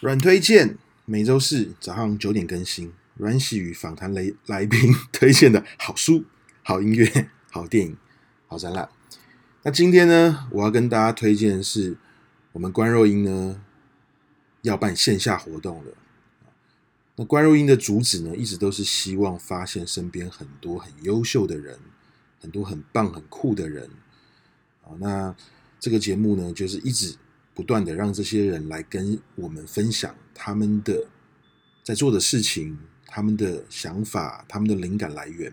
阮推荐每周四早上九点更新，阮玺与访谈来来宾推荐的好书、好音乐、好电影、好展览。那今天呢，我要跟大家推荐的是我们观若音呢要办线下活动了。那观若音的主旨呢，一直都是希望发现身边很多很优秀的人，很多很棒、很酷的人。啊，那这个节目呢，就是一直。不断的让这些人来跟我们分享他们的在做的事情、他们的想法、他们的灵感来源。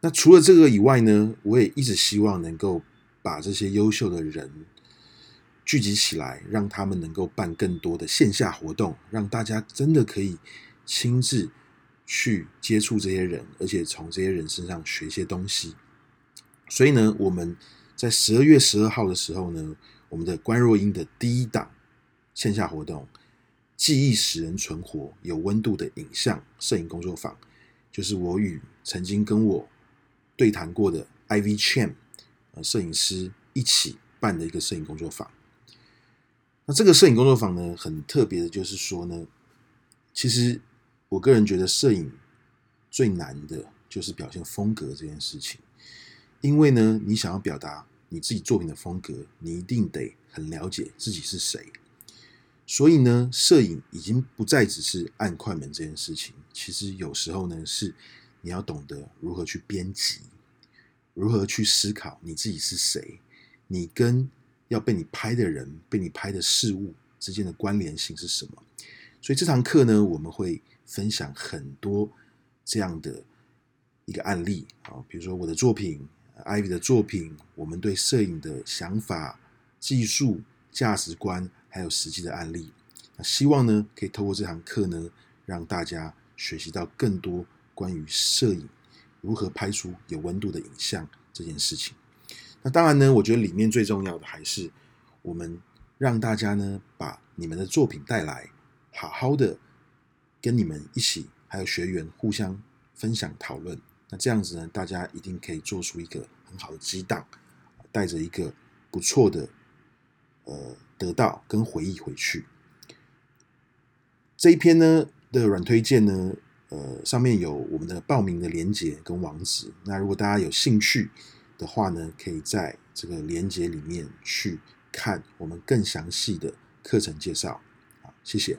那除了这个以外呢，我也一直希望能够把这些优秀的人聚集起来，让他们能够办更多的线下活动，让大家真的可以亲自去接触这些人，而且从这些人身上学一些东西。所以呢，我们在十二月十二号的时候呢。我们的关若英的第一档线下活动，记忆使人存活、有温度的影像摄影工作坊，就是我与曾经跟我对谈过的 IV Chan 呃摄影师一起办的一个摄影工作坊。那这个摄影工作坊呢，很特别的，就是说呢，其实我个人觉得摄影最难的就是表现风格这件事情，因为呢，你想要表达。你自己作品的风格，你一定得很了解自己是谁。所以呢，摄影已经不再只是按快门这件事情。其实有时候呢，是你要懂得如何去编辑，如何去思考你自己是谁，你跟要被你拍的人、被你拍的事物之间的关联性是什么。所以这堂课呢，我们会分享很多这样的一个案例啊，比如说我的作品。Ivy 的作品，我们对摄影的想法、技术、价值观，还有实际的案例，那希望呢，可以透过这堂课呢，让大家学习到更多关于摄影如何拍出有温度的影像这件事情。那当然呢，我觉得里面最重要的还是我们让大家呢，把你们的作品带来，好好的跟你们一起，还有学员互相分享讨论。那这样子呢，大家一定可以做出一个很好的激荡，带着一个不错的呃得到跟回忆回去。这一篇呢的软推荐呢，呃，上面有我们的报名的连接跟网址。那如果大家有兴趣的话呢，可以在这个连接里面去看我们更详细的课程介绍。好，谢谢。